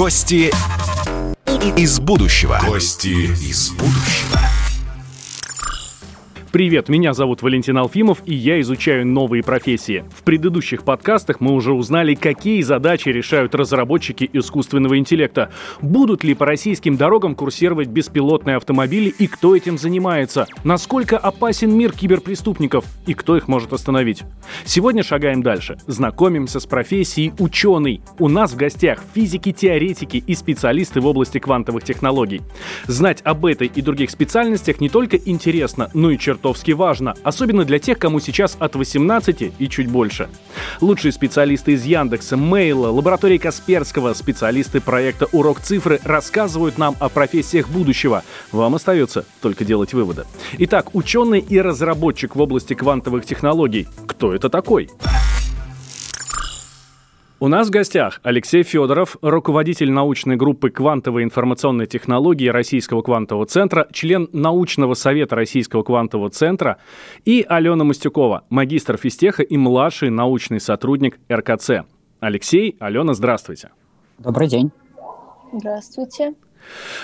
Гости из будущего. Гости из будущего. Привет, меня зовут Валентин Алфимов, и я изучаю новые профессии. В предыдущих подкастах мы уже узнали, какие задачи решают разработчики искусственного интеллекта. Будут ли по российским дорогам курсировать беспилотные автомобили и кто этим занимается? Насколько опасен мир киберпреступников и кто их может остановить? Сегодня шагаем дальше. Знакомимся с профессией ученый. У нас в гостях физики, теоретики и специалисты в области квантовых технологий. Знать об этой и других специальностях не только интересно, но и черт чертовски важно, особенно для тех, кому сейчас от 18 и чуть больше. Лучшие специалисты из Яндекса, Мейла, лаборатории Касперского, специалисты проекта «Урок цифры» рассказывают нам о профессиях будущего. Вам остается только делать выводы. Итак, ученый и разработчик в области квантовых технологий. Кто это такой? У нас в гостях Алексей Федоров, руководитель научной группы квантовой информационной технологии Российского квантового центра, член научного совета Российского квантового центра, и Алена Мастюкова, магистр физтеха и младший научный сотрудник РКЦ. Алексей, Алена, здравствуйте. Добрый день. Здравствуйте.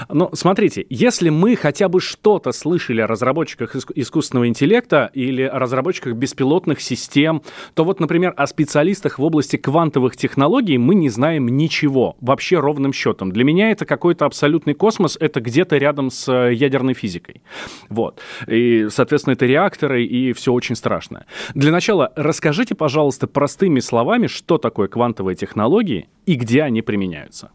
Но смотрите, если мы хотя бы что-то слышали о разработчиках искусственного интеллекта или о разработчиках беспилотных систем, то вот, например, о специалистах в области квантовых технологий мы не знаем ничего, вообще ровным счетом. Для меня это какой-то абсолютный космос, это где-то рядом с э, ядерной физикой. Вот. И, соответственно, это реакторы, и все очень страшно. Для начала расскажите, пожалуйста, простыми словами, что такое квантовые технологии и где они применяются.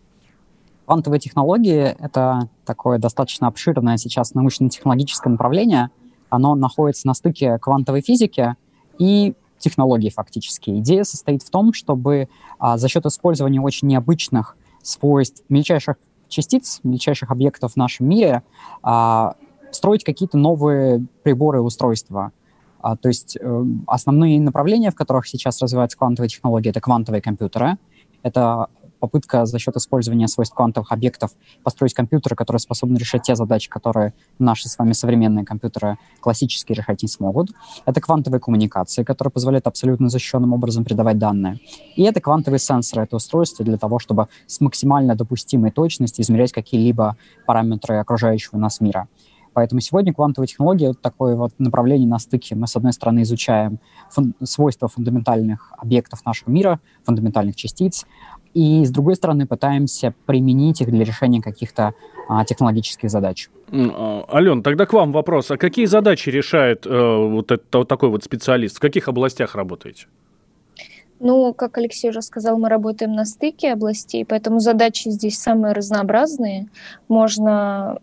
Квантовые технологии — это такое достаточно обширное сейчас научно-технологическое направление. Оно находится на стыке квантовой физики и технологий фактически. Идея состоит в том, чтобы а, за счет использования очень необычных свойств мельчайших частиц, мельчайших объектов в нашем мире, а, строить какие-то новые приборы и устройства. А, то есть э, основные направления, в которых сейчас развиваются квантовые технологии, это квантовые компьютеры, это попытка за счет использования свойств квантовых объектов построить компьютеры, которые способны решать те задачи, которые наши с вами современные компьютеры классические решать не смогут. Это квантовые коммуникации, которые позволяют абсолютно защищенным образом передавать данные. И это квантовые сенсоры, это устройства для того, чтобы с максимально допустимой точностью измерять какие-либо параметры окружающего нас мира. Поэтому сегодня квантовые технологии — вот такое вот направление на стыке. Мы, с одной стороны, изучаем фун- свойства фундаментальных объектов нашего мира, фундаментальных частиц, и, с другой стороны, пытаемся применить их для решения каких-то а, технологических задач. А, Ален, тогда к вам вопрос. А какие задачи решает э, вот, это, вот такой вот специалист? В каких областях работаете? Ну, как Алексей уже сказал, мы работаем на стыке областей, поэтому задачи здесь самые разнообразные. Можно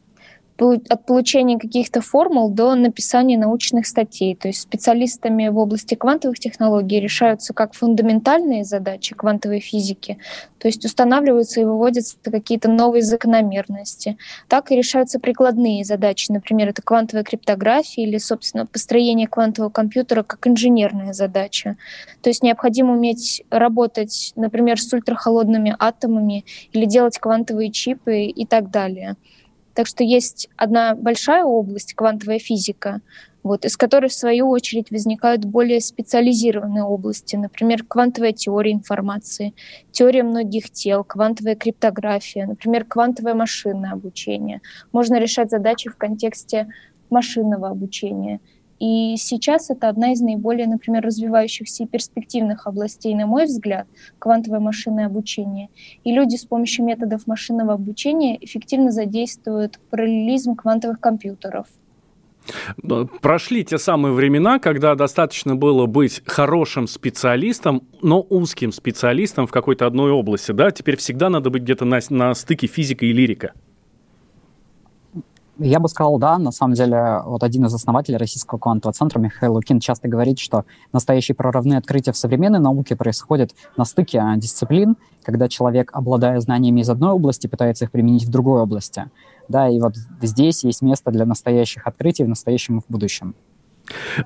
от получения каких-то формул до написания научных статей. То есть специалистами в области квантовых технологий решаются как фундаментальные задачи квантовой физики, то есть устанавливаются и выводятся какие-то новые закономерности, так и решаются прикладные задачи, например, это квантовая криптография или, собственно, построение квантового компьютера как инженерная задача. То есть необходимо уметь работать, например, с ультрахолодными атомами или делать квантовые чипы и так далее. Так что есть одна большая область, квантовая физика, вот, из которой, в свою очередь, возникают более специализированные области, например, квантовая теория информации, теория многих тел, квантовая криптография, например, квантовое машинное обучение. Можно решать задачи в контексте машинного обучения — и сейчас это одна из наиболее, например, развивающихся и перспективных областей, на мой взгляд, квантовое машинное обучение. И люди с помощью методов машинного обучения эффективно задействуют параллелизм квантовых компьютеров. Прошли те самые времена, когда достаточно было быть хорошим специалистом, но узким специалистом в какой-то одной области. Да? Теперь всегда надо быть где-то на, на стыке физика и лирика. Я бы сказал, да, на самом деле, вот один из основателей Российского квантового центра, Михаил Лукин, часто говорит, что настоящие прорывные открытия в современной науке происходят на стыке дисциплин, когда человек, обладая знаниями из одной области, пытается их применить в другой области. Да, и вот здесь есть место для настоящих открытий в настоящем и в будущем.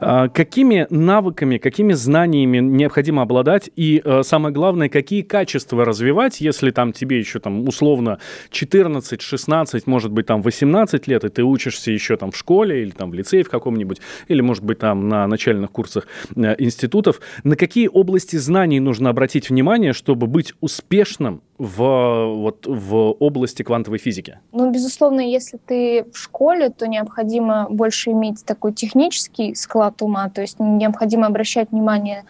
А, какими навыками, какими знаниями необходимо обладать? И, э, самое главное, какие качества развивать, если там тебе еще там условно 14, 16, может быть там 18 лет, и ты учишься еще там в школе или там в лицее в каком-нибудь, или может быть там на начальных курсах э, институтов, на какие области знаний нужно обратить внимание, чтобы быть успешным в, вот, в области квантовой физики? Ну, безусловно, если ты в школе, то необходимо больше иметь такой технический склад ума, то есть необходимо обращать внимание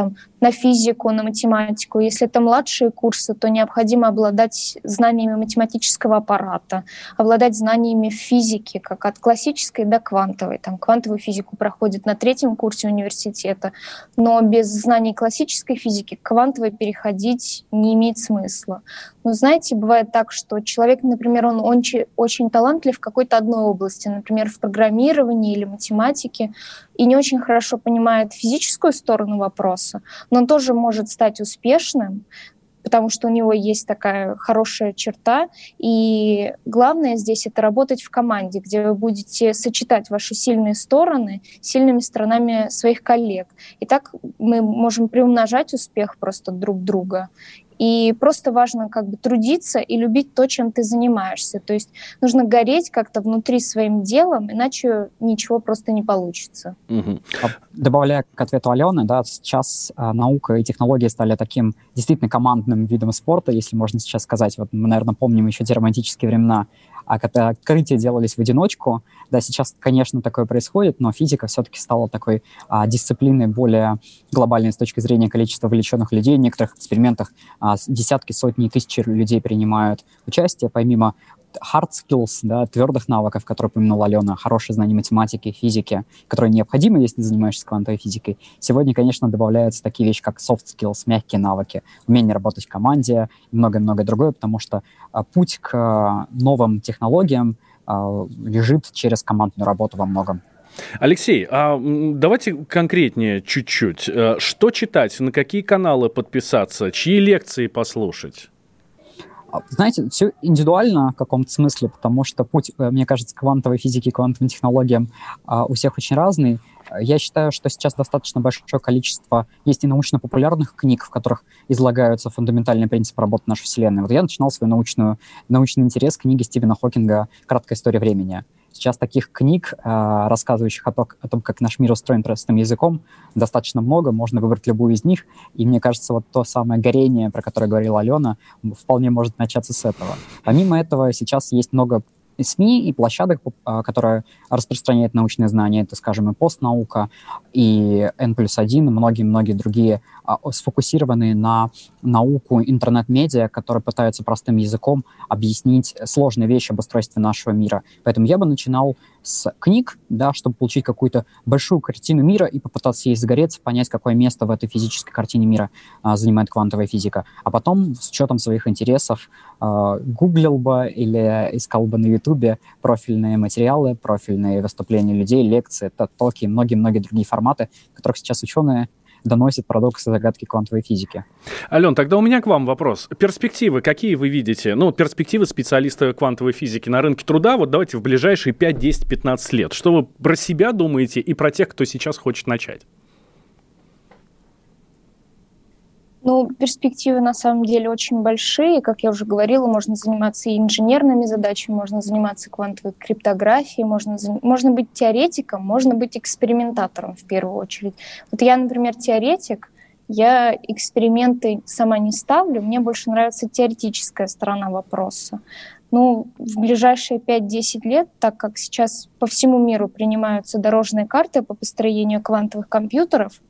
там, на физику, на математику. Если это младшие курсы, то необходимо обладать знаниями математического аппарата, обладать знаниями физики, как от классической до квантовой. Там квантовую физику проходит на третьем курсе университета, но без знаний классической физики к квантовой переходить не имеет смысла. Но знаете, бывает так, что человек, например, он очень, очень талантлив в какой-то одной области, например, в программировании или математике, и не очень хорошо понимает физическую сторону вопроса, но он тоже может стать успешным, потому что у него есть такая хорошая черта. И главное здесь это работать в команде, где вы будете сочетать ваши сильные стороны с сильными сторонами своих коллег. И так мы можем приумножать успех просто друг друга. И просто важно как бы трудиться и любить то, чем ты занимаешься. То есть нужно гореть как-то внутри своим делом, иначе ничего просто не получится. Угу. Добавляя к ответу Алены, да, сейчас а, наука и технологии стали таким действительно командным видом спорта, если можно сейчас сказать. Вот мы, наверное, помним еще те романтические времена, а когда открытия делались в одиночку, да, сейчас, конечно, такое происходит, но физика все-таки стала такой а, дисциплиной более глобальной с точки зрения количества вовлеченных людей. В некоторых экспериментах а, десятки, сотни, тысячи людей принимают участие, помимо hard skills, да, твердых навыков, которые упомянула Алена, хорошее знание математики, физики, которые необходимы, если ты занимаешься квантовой физикой. Сегодня, конечно, добавляются такие вещи, как soft skills, мягкие навыки, умение работать в команде и многое-многое другое, потому что а, путь к а, новым технологиям а, лежит через командную работу во многом. Алексей, а давайте конкретнее чуть-чуть. Э, что читать, на какие каналы подписаться, чьи лекции послушать? А, знаете, все индивидуально в каком-то смысле, потому что путь, э, мне кажется, квантовой физики, квантовым технологиям а, у всех очень разный. Я считаю, что сейчас достаточно большое количество есть и научно-популярных книг, в которых излагаются фундаментальные принципы работы нашей Вселенной. Вот я начинал свой научную, научный интерес книги Стивена Хокинга «Краткая история времени». Сейчас таких книг, э, рассказывающих о, том, как наш мир устроен простым языком, достаточно много, можно выбрать любую из них. И мне кажется, вот то самое горение, про которое говорила Алена, вполне может начаться с этого. Помимо этого, сейчас есть много СМИ и площадок, а, которые распространяют научные знания, это, скажем, и постнаука, и N плюс 1, многие-многие другие, а, сфокусированные на науку интернет-медиа, которые пытаются простым языком объяснить сложные вещи об устройстве нашего мира. Поэтому я бы начинал с книг, да, чтобы получить какую-то большую картину мира и попытаться ей загореться, понять, какое место в этой физической картине мира а, занимает квантовая физика. А потом, с учетом своих интересов, а, гуглил бы или искал бы на Ютубе профильные материалы, профильные выступления людей, лекции, толки и многие-многие другие форматы, которых сейчас ученые доносит парадоксы загадки квантовой физики. Ален, тогда у меня к вам вопрос. Перспективы какие вы видите? Ну, перспективы специалиста квантовой физики на рынке труда, вот давайте в ближайшие 5, 10, 15 лет. Что вы про себя думаете и про тех, кто сейчас хочет начать? Ну, перспективы на самом деле очень большие. Как я уже говорила, можно заниматься и инженерными задачами, можно заниматься квантовой криптографией, можно, можно быть теоретиком, можно быть экспериментатором в первую очередь. Вот я, например, теоретик, я эксперименты сама не ставлю, мне больше нравится теоретическая сторона вопроса. Ну, в ближайшие 5-10 лет, так как сейчас по всему миру принимаются дорожные карты по построению квантовых компьютеров,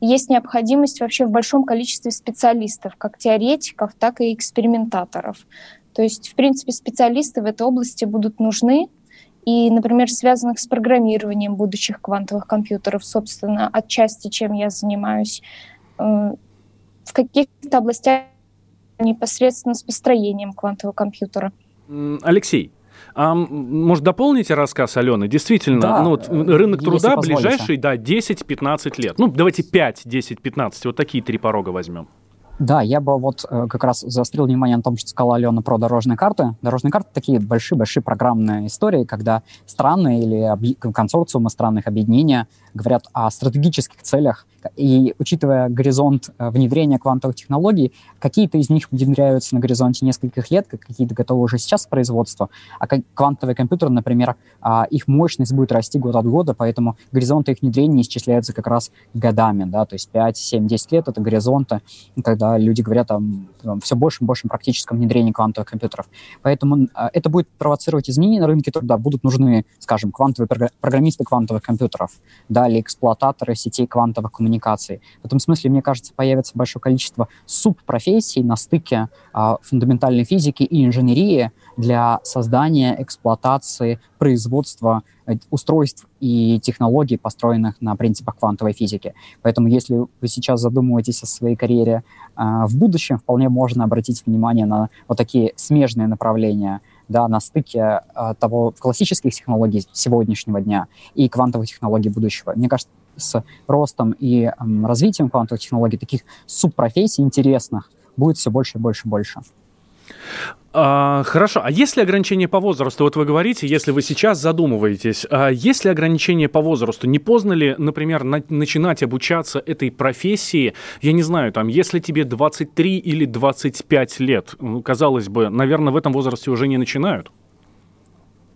есть необходимость вообще в большом количестве специалистов, как теоретиков, так и экспериментаторов. То есть, в принципе, специалисты в этой области будут нужны, и, например, связанных с программированием будущих квантовых компьютеров, собственно, отчасти чем я занимаюсь, э, в каких-то областях непосредственно с построением квантового компьютера. Алексей, а, может, дополните рассказ Алены? Действительно, да, ну, вот, рынок труда ближайший, да, 10-15 лет. Ну, давайте 5, 10, 15. Вот такие три порога возьмем. Да, я бы вот э, как раз заострил внимание на том, что сказала Алена про дорожные карты. Дорожные карты такие большие-большие программные истории, когда страны или консорциумы странных объединения говорят о стратегических целях и учитывая горизонт э, внедрения квантовых технологий, какие-то из них внедряются на горизонте нескольких лет, какие-то готовы уже сейчас к производству, а квантовые компьютеры, например, а, их мощность будет расти год от года, поэтому горизонты их внедрения исчисляются как раз годами, да, то есть 5, 7, 10 лет — это горизонты, когда да, люди говорят о все большем и большем практическом внедрении квантовых компьютеров. Поэтому а, это будет провоцировать изменения на рынке труда. Будут нужны, скажем, квантовые программисты квантовых компьютеров, да, или эксплуататоры сетей квантовых коммуникаций. В этом смысле, мне кажется, появится большое количество субпрофессий на стыке а, фундаментальной физики и инженерии для создания, эксплуатации, производства э, устройств и технологий, построенных на принципах квантовой физики. Поэтому если вы сейчас задумываетесь о своей карьере э, в будущем, вполне можно обратить внимание на вот такие смежные направления, да, на стыке э, того классических технологий сегодняшнего дня и квантовых технологий будущего. Мне кажется, с ростом и развитием квантовых технологий таких субпрофессий интересных будет все больше и больше и больше. А, хорошо, а есть ли ограничения по возрасту? Вот вы говорите, если вы сейчас задумываетесь, а есть ли ограничения по возрасту? Не поздно ли, например, на- начинать обучаться этой профессии, я не знаю, там, если тебе 23 или 25 лет? Ну, казалось бы, наверное, в этом возрасте уже не начинают.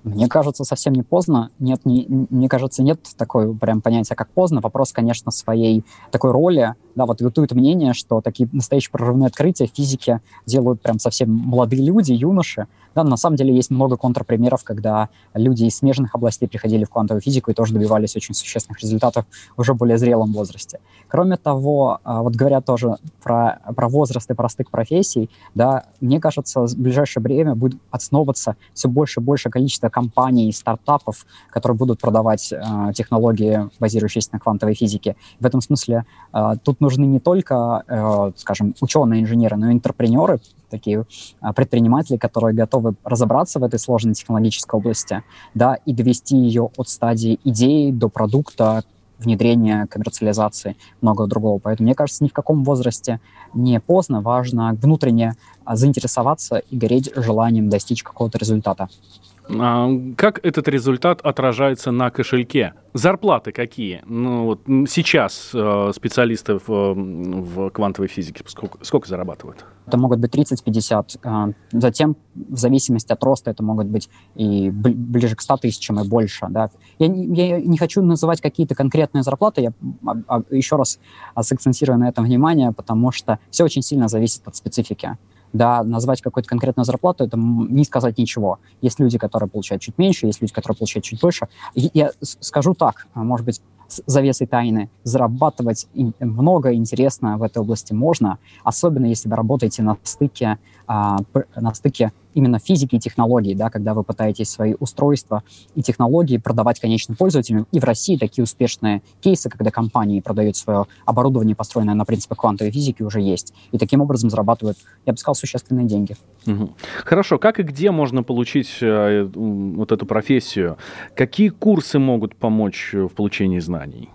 Мне кажется, совсем не поздно. Нет, не, мне кажется, нет такой прям понятия, как поздно. Вопрос, конечно, своей такой роли. Да, вот бытует мнение, что такие настоящие прорывные открытия в физике делают прям совсем молодые люди, юноши. Да, на самом деле есть много контрпримеров, когда люди из смежных областей приходили в квантовую физику и тоже добивались очень существенных результатов уже более зрелом возрасте. Кроме того, а, вот говоря тоже про, про возраст и про стык профессий, да, мне кажется, в ближайшее время будет основываться все больше и больше количество компаний, стартапов, которые будут продавать э, технологии, базирующиеся на квантовой физике. В этом смысле э, тут нужны не только, э, скажем, ученые, инженеры, но и интерпренеры, такие э, предприниматели, которые готовы разобраться в этой сложной технологической области, да, и довести ее от стадии идеи до продукта, внедрения, коммерциализации, много другого. Поэтому, мне кажется, ни в каком возрасте не поздно, важно внутренне а, заинтересоваться и гореть желанием достичь какого-то результата. А как этот результат отражается на кошельке? Зарплаты какие? Ну, вот сейчас э, специалисты в, в квантовой физике сколько, сколько зарабатывают? Это могут быть 30-50. А, затем, в зависимости от роста, это могут быть и ближе к 100 тысячам и больше. Да. Я, я не хочу называть какие-то конкретные зарплаты, я а, еще раз сакцентирую на этом внимание, потому что все очень сильно зависит от специфики да, назвать какую-то конкретную зарплату, это не сказать ничего. Есть люди, которые получают чуть меньше, есть люди, которые получают чуть больше. Я скажу так, а, может быть, с завесой тайны, зарабатывать много интересно в этой области можно, особенно если вы работаете на стыке, а, на стыке именно физики и технологий, да, когда вы пытаетесь свои устройства и технологии продавать конечным пользователям. И в России такие успешные кейсы, когда компании продают свое оборудование, построенное на принципах квантовой физики, уже есть. И таким образом зарабатывают, я бы сказал, существенные деньги. Угу. Хорошо, как и где можно получить э, вот эту профессию? Какие курсы могут помочь в получении знаний?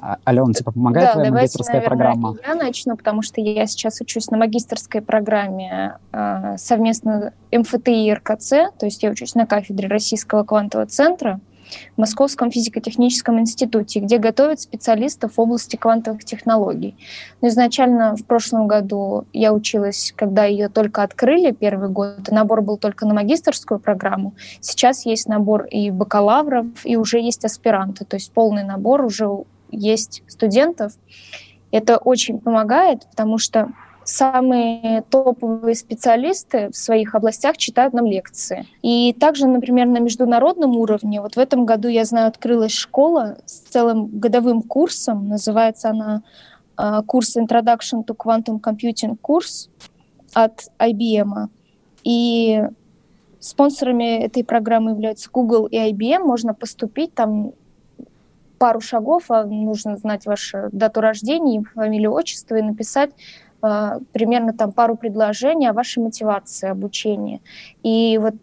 А, Алена, типа помогает да, твоя давайте, магистрская наверное, программа? Я начну, потому что я сейчас учусь на магистрской программе э, совместно МФТИ и РКЦ, то есть я учусь на кафедре Российского квантового центра в Московском физико-техническом институте, где готовят специалистов в области квантовых технологий. Но изначально в прошлом году я училась, когда ее только открыли первый год, набор был только на магистрскую программу. Сейчас есть набор и бакалавров, и уже есть аспиранты, то есть полный набор уже есть студентов. Это очень помогает, потому что самые топовые специалисты в своих областях читают нам лекции. И также, например, на международном уровне, вот в этом году, я знаю, открылась школа с целым годовым курсом, называется она uh, курс Introduction to Quantum Computing курс от IBM. И спонсорами этой программы являются Google и IBM. Можно поступить, там пару шагов, а нужно знать вашу дату рождения, фамилию, отчество и написать э, примерно там пару предложений о вашей мотивации обучения. И вот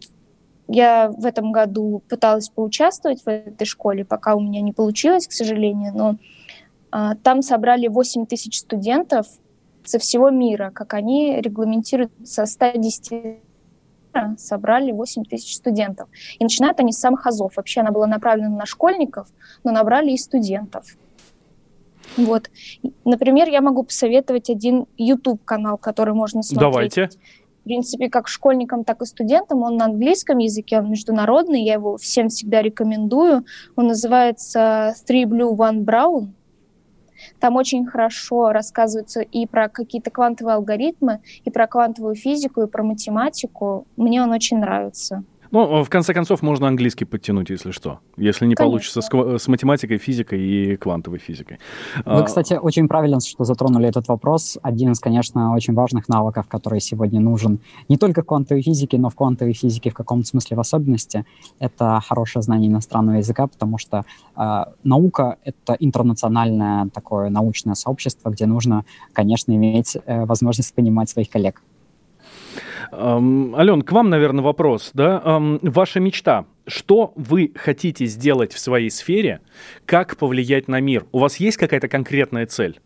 я в этом году пыталась поучаствовать в этой школе, пока у меня не получилось, к сожалению, но э, там собрали 8 тысяч студентов со всего мира, как они регламентируют со 110 собрали 8 тысяч студентов. И начинают они с самых азов. Вообще она была направлена на школьников, но набрали и студентов. Вот. Например, я могу посоветовать один YouTube-канал, который можно смотреть. Давайте. В принципе, как школьникам, так и студентам. Он на английском языке, он международный, я его всем всегда рекомендую. Он называется Three Blue, One Brown. Там очень хорошо рассказывается и про какие-то квантовые алгоритмы, и про квантовую физику, и про математику. Мне он очень нравится. Ну, в конце концов, можно английский подтянуть, если что. Если не Конечно. получится с, с математикой, физикой и квантовой физикой. Вы, а, кстати, очень правильно, что затронули этот вопрос. Один из, конечно, очень важных навыков, который сегодня нужен не только в квантовой физике, но в квантовой физике в каком-то смысле в особенности, это хорошее знание иностранного языка, потому что э, наука — это интернациональное такое научное сообщество, где нужно, конечно, иметь э, возможность понимать своих коллег. Ален, к вам, наверное, вопрос. Да? Ваша мечта. Что вы хотите сделать в своей сфере? Как повлиять на мир? У вас есть какая-то конкретная цель?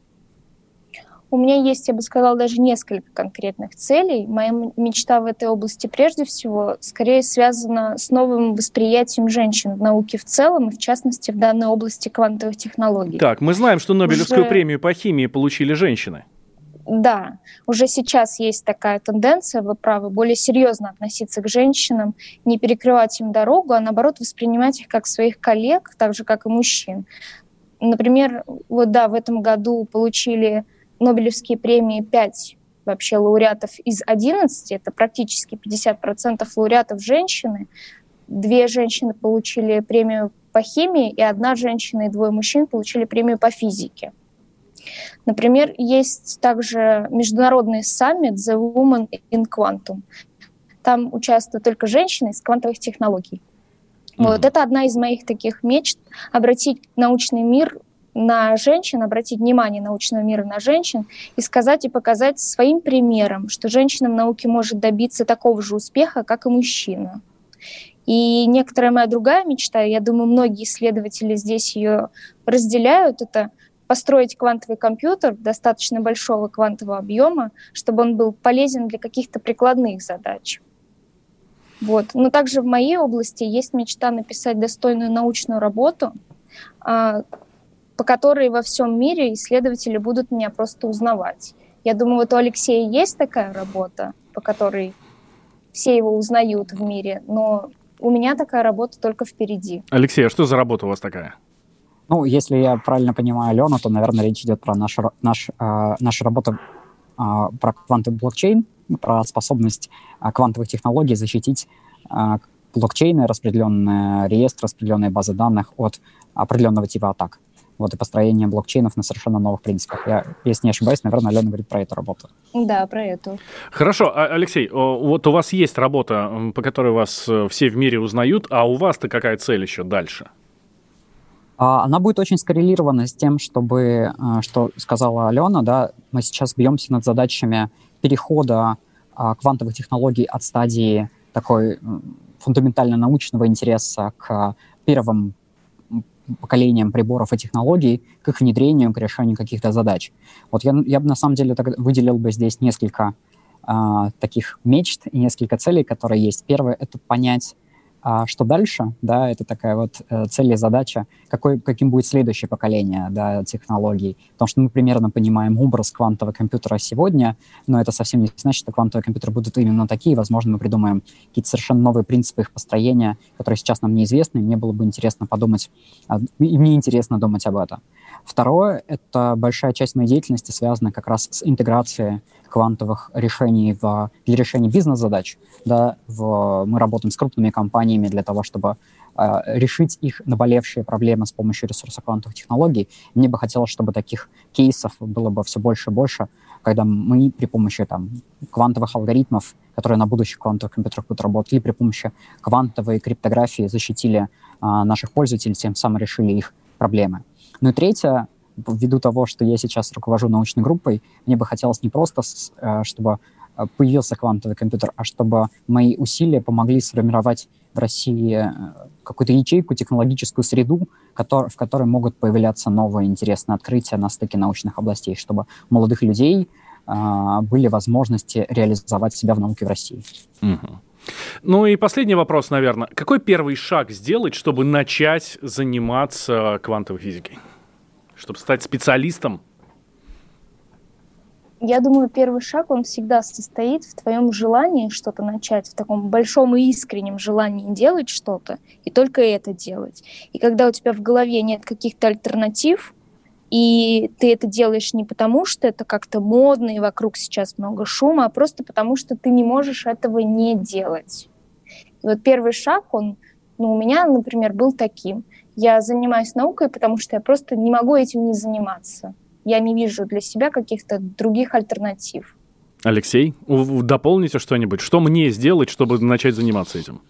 У меня есть, я бы сказала, даже несколько конкретных целей. Моя мечта в этой области прежде всего скорее связана с новым восприятием женщин в науке в целом, и в частности в данной области квантовых технологий. Так, мы знаем, что Нобелевскую Уже... премию по химии получили женщины да, уже сейчас есть такая тенденция, вы правы, более серьезно относиться к женщинам, не перекрывать им дорогу, а наоборот воспринимать их как своих коллег, так же, как и мужчин. Например, вот да, в этом году получили Нобелевские премии 5 вообще лауреатов из 11, это практически 50% лауреатов женщины. Две женщины получили премию по химии, и одна женщина и двое мужчин получили премию по физике. Например, есть также международный саммит The Woman in Quantum. Там участвуют только женщины из квантовых технологий. Mm-hmm. Вот это одна из моих таких мечт — обратить научный мир на женщин, обратить внимание научного мира на женщин и сказать и показать своим примером, что женщина в науке может добиться такого же успеха, как и мужчина. И некоторая моя другая мечта, я думаю, многие исследователи здесь ее разделяют, это построить квантовый компьютер достаточно большого квантового объема, чтобы он был полезен для каких-то прикладных задач. Вот. Но также в моей области есть мечта написать достойную научную работу, а, по которой во всем мире исследователи будут меня просто узнавать. Я думаю, вот у Алексея есть такая работа, по которой все его узнают в мире, но у меня такая работа только впереди. Алексей, а что за работа у вас такая? Ну, если я правильно понимаю Алену, то, наверное, речь идет про наш, наш, э, нашу работу э, про квантовый блокчейн, про способность э, квантовых технологий защитить э, блокчейны, распределенные реестры, распределенные базы данных от определенного типа атак. Вот и построение блокчейнов на совершенно новых принципах. Я, если не ошибаюсь, наверное, Алена говорит про эту работу. Да, про эту. Хорошо, а, Алексей, вот у вас есть работа, по которой вас э, все в мире узнают, а у вас-то какая цель еще дальше? А, она будет очень скоррелирована с тем, чтобы, а, что сказала Алена, да, мы сейчас бьемся над задачами перехода а, квантовых технологий от стадии такой фундаментально научного интереса к первым поколениям приборов и технологий, к их внедрению, к решению каких-то задач. Вот я, я бы на самом деле так, выделил бы здесь несколько а, таких мечт и несколько целей, которые есть. Первое — это понять, а что дальше, да, это такая вот э, цель и задача, какой, каким будет следующее поколение да, технологий. Потому что мы примерно понимаем образ квантового компьютера сегодня, но это совсем не значит, что квантовые компьютеры будут именно такие. Возможно, мы придумаем какие-то совершенно новые принципы их построения, которые сейчас нам неизвестны, и мне было бы интересно подумать, и мне интересно думать об этом. Второе — это большая часть моей деятельности связана как раз с интеграцией квантовых решений в, для решения бизнес-задач. Да, в, мы работаем с крупными компаниями для того, чтобы э, решить их наболевшие проблемы с помощью ресурса квантовых технологий. Мне бы хотелось, чтобы таких кейсов было бы все больше и больше, когда мы при помощи там, квантовых алгоритмов, которые на будущих квантовых компьютерах будут работать, или при помощи квантовой криптографии защитили э, наших пользователей, тем самым решили их проблемы. Ну и третье, ввиду того, что я сейчас руковожу научной группой, мне бы хотелось не просто, э, чтобы э, появился квантовый компьютер, а чтобы мои усилия помогли сформировать в России э, какую-то ячейку, технологическую среду, в которой могут появляться новые интересные открытия на стыке научных областей, чтобы молодых людей были возможности реализовать себя в науке в России. Угу. Ну и последний вопрос, наверное. Какой первый шаг сделать, чтобы начать заниматься квантовой физикой? чтобы стать специалистом? Я думаю, первый шаг, он всегда состоит в твоем желании что-то начать, в таком большом и искреннем желании делать что-то, и только это делать. И когда у тебя в голове нет каких-то альтернатив, и ты это делаешь не потому, что это как-то модно и вокруг сейчас много шума, а просто потому, что ты не можешь этого не делать. И вот первый шаг, он, ну, у меня, например, был таким. Я занимаюсь наукой, потому что я просто не могу этим не заниматься. Я не вижу для себя каких-то других альтернатив. Алексей, дополните что-нибудь. Что мне сделать, чтобы начать заниматься этим?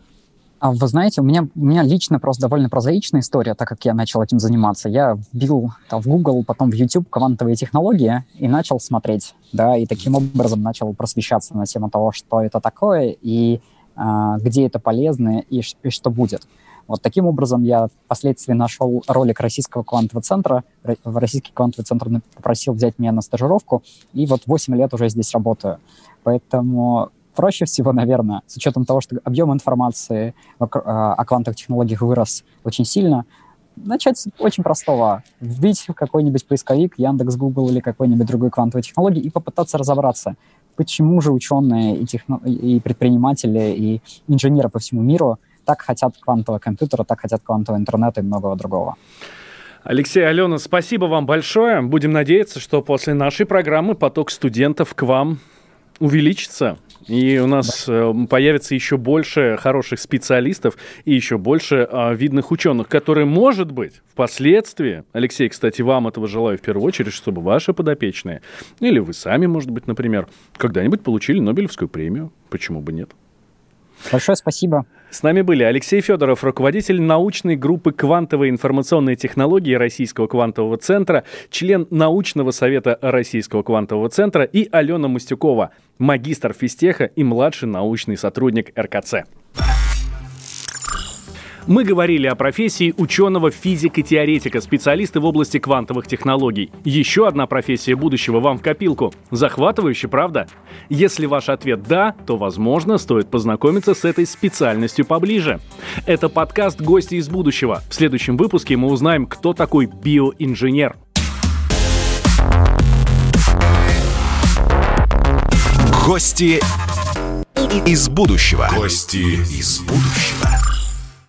А вы знаете, у меня, у меня лично просто довольно прозаичная история, так как я начал этим заниматься. Я вбил там, в Google, потом в YouTube квантовые технологии и начал смотреть, да, и таким образом начал просвещаться на тему того, что это такое и а, где это полезно и, и что будет. Вот таким образом я впоследствии нашел ролик Российского квантового центра. Российский квантовый центр попросил взять меня на стажировку, и вот 8 лет уже здесь работаю. Поэтому проще всего, наверное, с учетом того, что объем информации о квантовых технологиях вырос очень сильно, начать с очень простого. Вбить какой-нибудь поисковик, Яндекс, Google или какой-нибудь другой квантовой технологии и попытаться разобраться, почему же ученые и, техно... и предприниматели, и инженеры по всему миру так хотят квантового компьютера, так хотят квантового интернета и многого другого. Алексей, Алена, спасибо вам большое. Будем надеяться, что после нашей программы поток студентов к вам увеличится. И у нас. Э, появится еще больше хороших специалистов и еще больше а, видных ученых, которые, может быть, впоследствии, Алексей, кстати, вам этого желаю в первую очередь, чтобы ваши подопечные, или вы сами, может быть, например, когда-нибудь получили Нобелевскую премию. Почему бы нет? Большое спасибо. С нами были Алексей Федоров, руководитель научной группы квантовой информационной технологии Российского квантового центра, член научного совета Российского квантового центра и Алена Мустюкова, магистр физтеха и младший научный сотрудник РКЦ. Мы говорили о профессии ученого физика-теоретика, специалиста в области квантовых технологий. Еще одна профессия будущего вам в копилку. Захватывающе, правда? Если ваш ответ «да», то, возможно, стоит познакомиться с этой специальностью поближе. Это подкаст «Гости из будущего». В следующем выпуске мы узнаем, кто такой биоинженер. Гости из будущего. Гости из будущего.